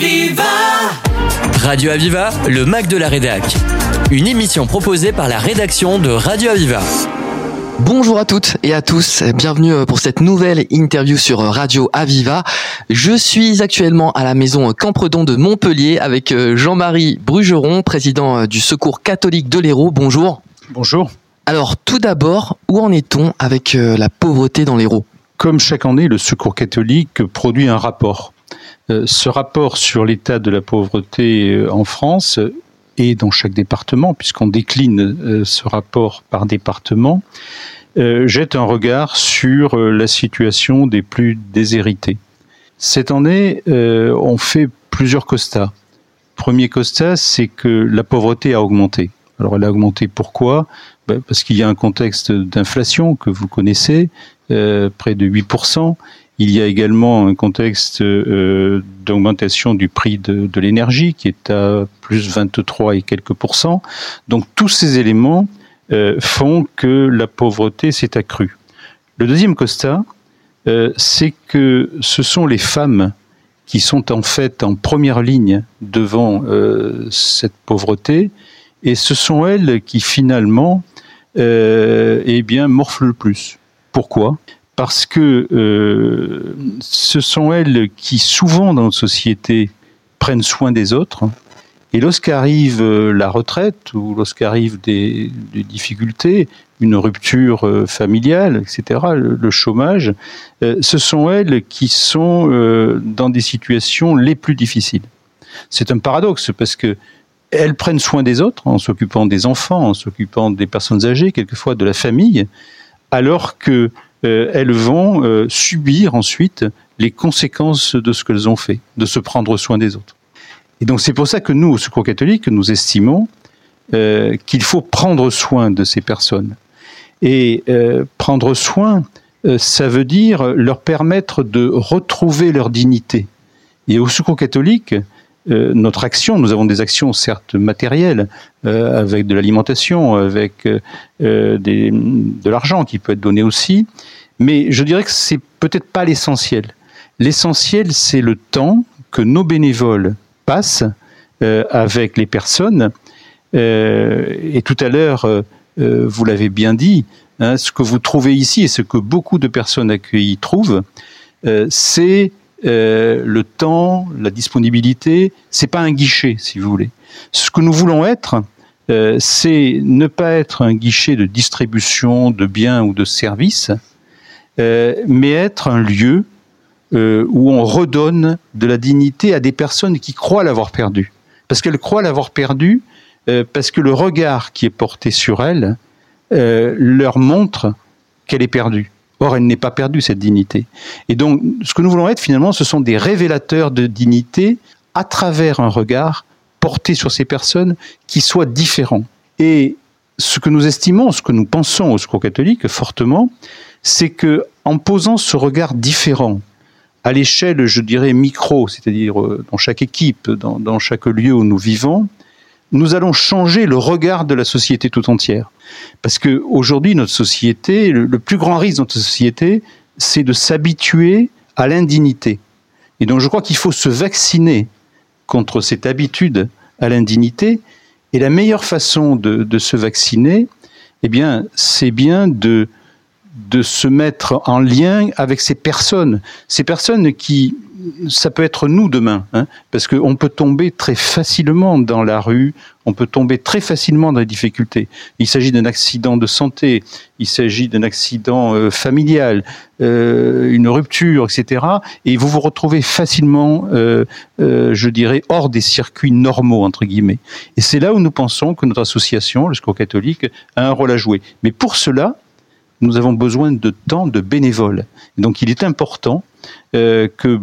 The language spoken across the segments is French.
Aviva Radio Aviva, le Mac de la Rédac. Une émission proposée par la rédaction de Radio Aviva. Bonjour à toutes et à tous, bienvenue pour cette nouvelle interview sur Radio Aviva. Je suis actuellement à la maison Campredon de Montpellier avec Jean-Marie Brugeron, président du Secours catholique de l'Hérault. Bonjour. Bonjour. Alors tout d'abord, où en est-on avec la pauvreté dans l'Hérault? Comme chaque année, le Secours catholique produit un rapport. Ce rapport sur l'état de la pauvreté en France et dans chaque département, puisqu'on décline ce rapport par département, jette un regard sur la situation des plus déshérités. Cette année, on fait plusieurs constats. Premier constat, c'est que la pauvreté a augmenté. Alors elle a augmenté pourquoi? Parce qu'il y a un contexte d'inflation que vous connaissez, près de 8%. Il y a également un contexte euh, d'augmentation du prix de, l'énergie qui est à plus 23 et quelques pourcents. Donc tous ces éléments euh, font que la pauvreté s'est accrue. Le deuxième constat, euh, c'est que ce sont les femmes qui sont en fait en première ligne devant cette pauvreté et ce sont elles qui finalement eh morflent le plus. Pourquoi? Parce que euh, ce sont elles qui, souvent dans notre société, prennent soin des autres. Et lorsqu'arrive la retraite ou lorsqu'arrivent des, des, difficultés, une rupture euh, familiale, etc., le, chômage, euh, ce sont elles qui sont euh, dans des situations les plus difficiles. C'est un paradoxe parce que elles prennent soin des autres en s'occupant des enfants, en s'occupant des personnes âgées, quelquefois de la famille, alors que euh, elles vont euh, subir ensuite les conséquences de ce qu'elles ont fait, de se prendre soin des autres. Et donc c'est pour ça que nous, au Secours catholique, nous estimons euh, qu'il faut prendre soin de ces personnes. Et euh, prendre soin, ça veut dire leur permettre de retrouver leur dignité. Et au Secours catholique, euh, notre action, nous avons des actions certes matérielles, euh, avec de l'alimentation, avec euh, de l'argent qui peut être donné aussi, mais je dirais que c'est peut-être pas l'essentiel. L'essentiel, c'est le temps que nos bénévoles passent avec les personnes. et tout à l'heure, vous l'avez bien dit, hein, ce que vous trouvez ici et ce que beaucoup de personnes accueillies trouvent, c'est euh, le temps, la disponibilité, c'est pas un guichet, si vous voulez. Ce que nous voulons être, euh, c'est ne pas être un guichet de distribution de biens ou de services, euh, mais être un lieu où on redonne de la dignité à des personnes qui croient l'avoir perdu. Parce qu'elles croient l'avoir perdu, euh, parce que le regard qui est porté sur elles leur montre qu'elle est perdue. Or, elle n'est pas perdue, cette dignité. Et donc, ce que nous voulons être, finalement, ce sont des révélateurs de dignité à travers un regard porté sur ces personnes qui soit différent. Et ce que nous estimons, ce que nous pensons au Secours catholique fortement, c'est que en posant ce regard différent à l'échelle, je dirais, micro, c'est-à-dire dans chaque équipe, dans chaque lieu où nous vivons, nous allons changer le regard de la société tout entière. Parce que aujourd'hui, notre société, le, plus grand risque de notre société, c'est de s'habituer à l'indignité. Et donc, je crois qu'il faut se vacciner contre cette habitude à l'indignité. Et la meilleure façon de, de se vacciner, eh bien, c'est bien de, de se mettre en lien avec ces personnes, ces personnes qui, ça peut être nous demain, hein, parce qu'on peut tomber très facilement dans la rue, on peut tomber très facilement dans les difficultés. Il s'agit d'un accident de santé, il s'agit d'un accident euh, familial, euh, une rupture, etc. Et vous vous retrouvez facilement, euh, je dirais, hors des circuits normaux, entre guillemets. Et c'est là où nous pensons que notre association, le Secours catholique, a un rôle à jouer. Mais pour cela, nous avons besoin de temps de bénévoles. Donc il est important que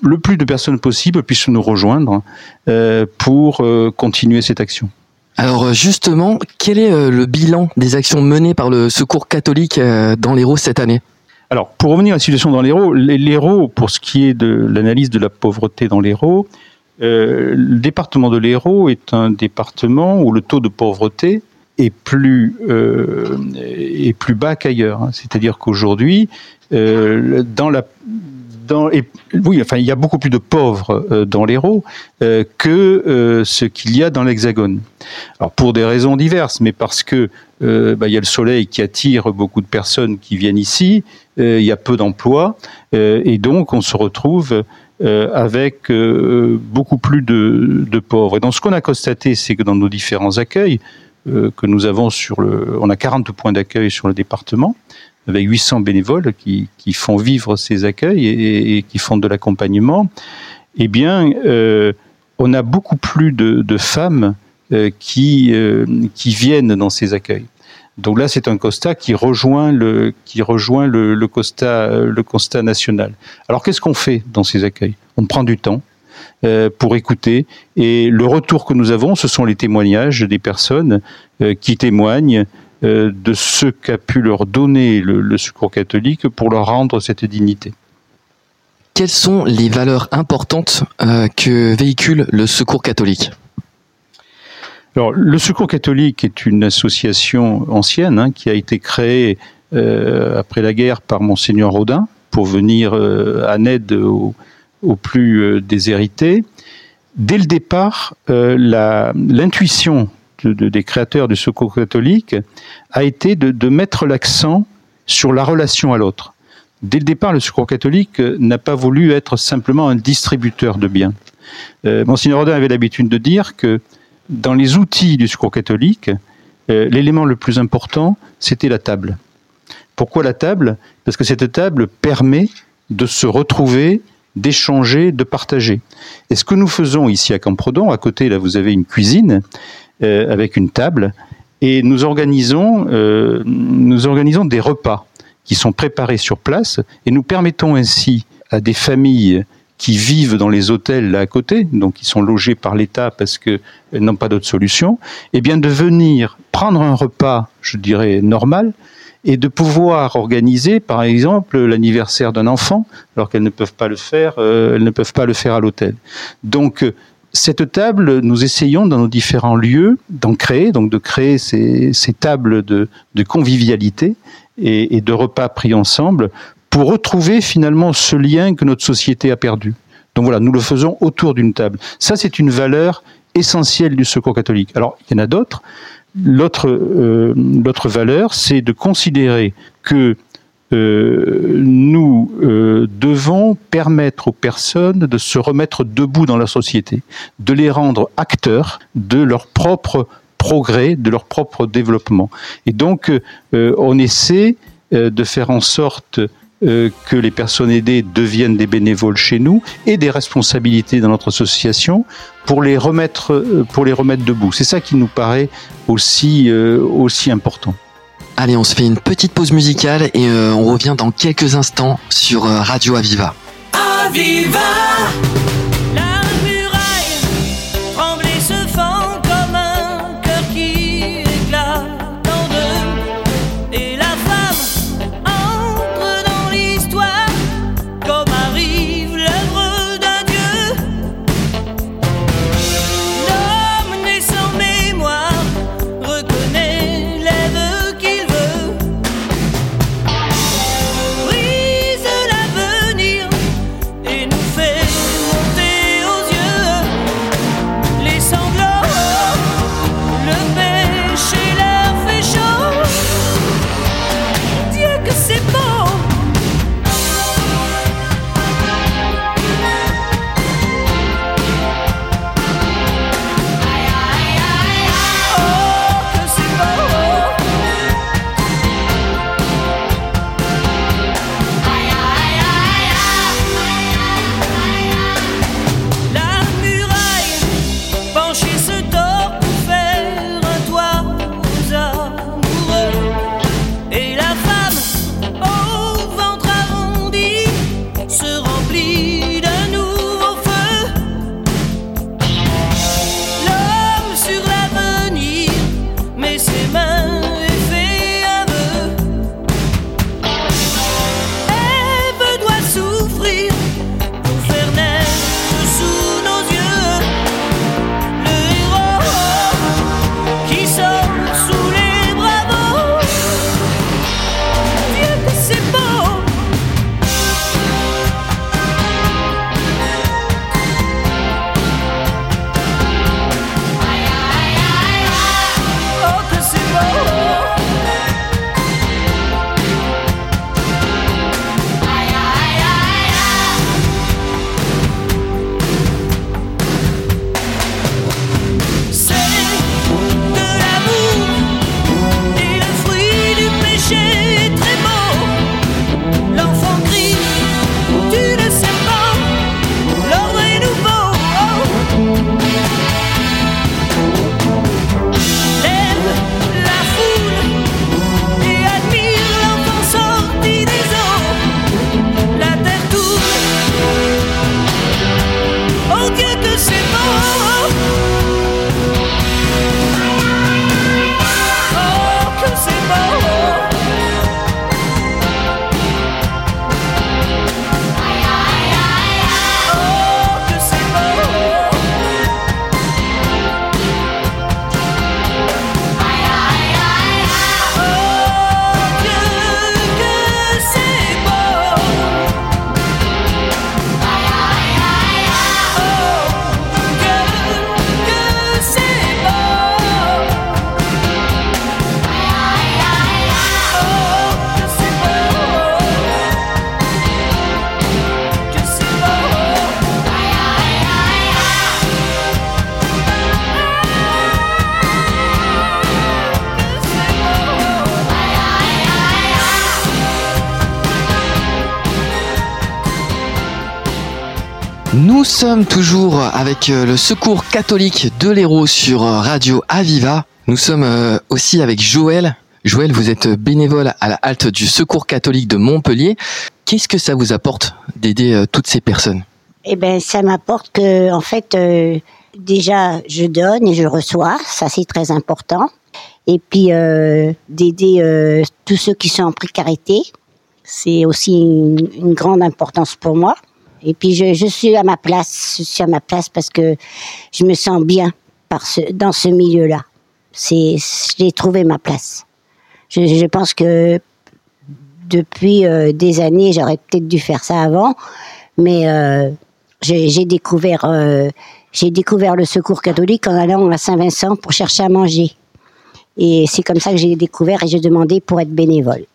le plus de personnes possible puissent nous rejoindre euh, pour euh, continuer cette action. Alors justement, quel est euh, le bilan des actions menées par le Secours catholique euh, dans l'Hérault cette année? Alors, pour revenir à la situation dans l'Hérault, l'Hérault, pour ce qui est de l'analyse de la pauvreté dans l'Hérault, euh, le département de l'Hérault est un département où le taux de pauvreté est plus, euh, est plus bas qu'ailleurs. Hein. C'est-à-dire qu'aujourd'hui, euh, dans la oui, enfin, il y a beaucoup plus de pauvres euh, dans l'Hérault euh, que euh, ce qu'il y a dans l'Hexagone. Alors pour des raisons diverses, mais parce que bah, il y a le soleil qui attire beaucoup de personnes qui viennent ici, il y a peu d'emplois, et donc on se retrouve avec beaucoup plus de, de, pauvres. Et donc ce qu'on a constaté, c'est que dans nos différents accueils, que nous avons sur le, on a 40 points d'accueil sur le département, avec 800 bénévoles qui, font vivre ces accueils et, qui font de l'accompagnement, eh bien, euh, on a beaucoup plus de, femmes euh, qui, euh, qui viennent dans ces accueils. Donc là, c'est un constat qui rejoint le, qui rejoint le, constat, national. Alors, qu'est-ce qu'on fait dans ces accueils? On prend du temps. Pour écouter. Et le retour que nous avons, ce sont les témoignages des personnes qui témoignent de ce qu'a pu leur donner le, Secours catholique pour leur rendre cette dignité. Quelles sont les valeurs importantes euh, que véhicule le Secours catholique? Alors, le Secours catholique est une association ancienne hein, qui a été créée euh, après la guerre par monseigneur Rodin pour venir en aide aux, plus déshérités. Dès le départ, l'intuition des créateurs du secours catholique a été de, mettre l'accent sur la relation à l'autre. Dès le départ, le secours catholique n'a pas voulu être simplement un distributeur de biens. Euh, Monseigneur Rodin avait l'habitude de dire que dans les outils du secours catholique, euh, l'élément le plus important, c'était la table. Pourquoi la table? Parce que cette table permet de se retrouver, d'échanger, de partager. Et ce que nous faisons ici à Campredon, à côté, là, vous avez une cuisine, euh, avec une table et nous organisons, euh, nous organisons des repas qui sont préparés sur place et nous permettons ainsi à des familles qui vivent dans les hôtels là à côté, donc qui sont logés par l'État parce qu'elles n'ont pas d'autre solution, eh bien de venir prendre un repas, je dirais normal, et de pouvoir organiser, par exemple, l'anniversaire d'un enfant, alors qu'elles ne peuvent pas le faire, euh, elles ne peuvent pas le faire à l'hôtel. Donc cette table, nous essayons dans nos différents lieux d'en créer, donc de créer ces, tables de, convivialité et, de repas pris ensemble pour retrouver finalement ce lien que notre société a perdu. Donc voilà, nous le faisons autour d'une table. Ça, c'est une valeur essentielle du secours catholique. Alors, il y en a d'autres. L'autre, euh, l'autre valeur, c'est de considérer que nous euh, devons permettre aux personnes de se remettre debout dans la société, de les rendre acteurs de leur propre progrès, de leur propre développement. Et donc, euh, on essaie de faire en sorte que les personnes aidées deviennent des bénévoles chez nous et des responsabilités dans notre association pour les remettre, pour les remettre debout. C'est ça qui nous paraît aussi, aussi important. Allez, on se fait une petite pause musicale et euh, on revient dans quelques instants sur euh, Radio Aviva. Aviva Nous sommes toujours avec euh, le Secours catholique de l'Hérault sur euh, Radio Aviva. Nous sommes euh, aussi avec Joël. Joël, vous êtes bénévole à la halte du Secours catholique de Montpellier. Qu'est-ce que ça vous apporte d'aider toutes ces personnes? Eh ben, ça m'apporte que, en fait, déjà, je donne et je reçois. Ça, c'est très important. Et puis, d'aider tous ceux qui sont en précarité. C'est aussi une grande importance pour moi. Et puis je, suis à ma place, je suis à ma place parce que je me sens bien dans ce milieu-là. C'est, j'ai trouvé ma place. Je, pense que depuis euh, des années, j'aurais peut-être dû faire ça avant, mais euh, j'ai découvert, euh, j'ai découvert le secours catholique en allant à Saint-Vincent pour chercher à manger. Et c'est comme ça que j'ai découvert et j'ai demandé pour être bénévole.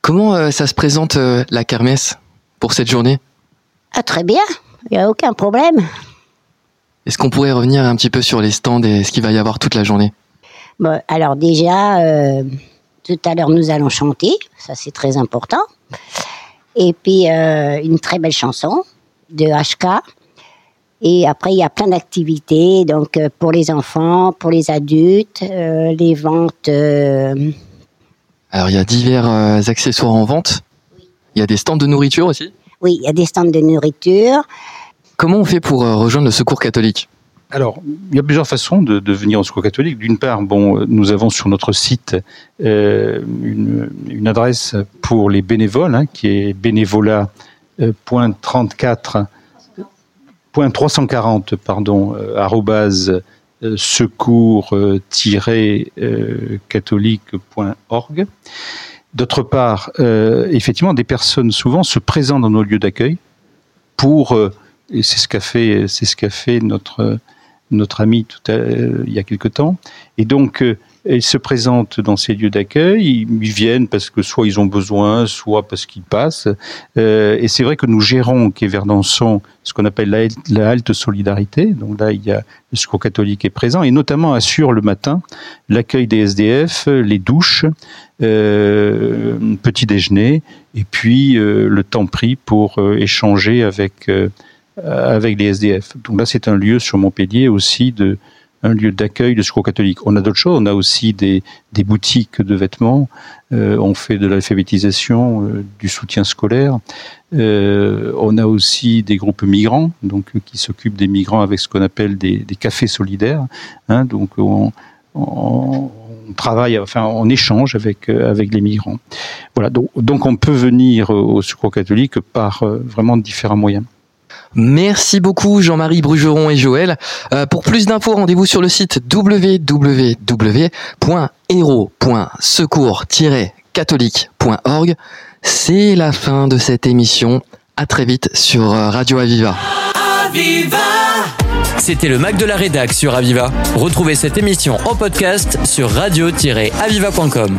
Comment ça se présente la kermesse pour cette journée? Ah, très bien, il n'y a aucun problème. Est-ce qu'on pourrait revenir un petit peu sur les stands et ce qu'il va y avoir toute la journée? Bon, Alors déjà, euh, tout à l'heure nous allons chanter, ça c'est très important. Et puis euh, une très belle chanson de HK. Et après, il y a plein d'activités, donc euh, pour les enfants, pour les adultes, les ventes. Alors, il y a divers accessoires en vente. Il y a des stands de nourriture aussi oui, il y a des stands de nourriture. Comment on fait pour euh, rejoindre le Secours catholique? Alors, il y a plusieurs façons de, de venir au Secours catholique. D'une part, bon, nous avons sur notre site euh, une, une, adresse pour les bénévoles, hein, qui est bénévolat.34.340 pardon euh, arrobase euh, secours-catholique.org. D'autre part, euh, effectivement, des personnes souvent se présentent dans nos lieux d'accueil pour, euh, et c'est ce qu'a fait, c'est ce qu'a fait notre notre ami tout à, il y a quelque temps, et donc euh, ils se présentent dans ces lieux d'accueil, ils viennent parce que soit ils ont besoin, soit parce qu'ils passent. Euh, et c'est vrai que nous gérons au Quai Verdançon ce qu'on appelle la, la, halte solidarité. Donc là, il y a le secours catholique est présent et notamment assure le matin l'accueil des SDF, les douches, euh, petit déjeuner et puis euh, le temps pris pour euh, échanger avec euh, avec les SDF. Donc là, c'est un lieu sur Montpellier aussi de un lieu d'accueil de secours catholique. On a d'autres choses, on a aussi des, boutiques de vêtements, euh, on fait de l'alphabétisation, euh, du soutien scolaire, euh, on a aussi des groupes migrants, donc qui s'occupent des migrants avec ce qu'on appelle des, des, cafés solidaires. Hein, donc on, on, on, travaille, enfin on échange avec avec les migrants. Voilà, donc, donc on peut venir au secours catholique par vraiment différents moyens. Merci beaucoup Jean-Marie Brugeron et Joël. Euh, pour plus d'infos, rendez-vous sur le site www.hero.secours-catholique.org. C'est la fin de cette émission. À très vite sur euh, Radio Aviva. Aviva C'était le Mac de la Rédac sur Aviva. Retrouvez cette émission en podcast sur radio-aviva.com.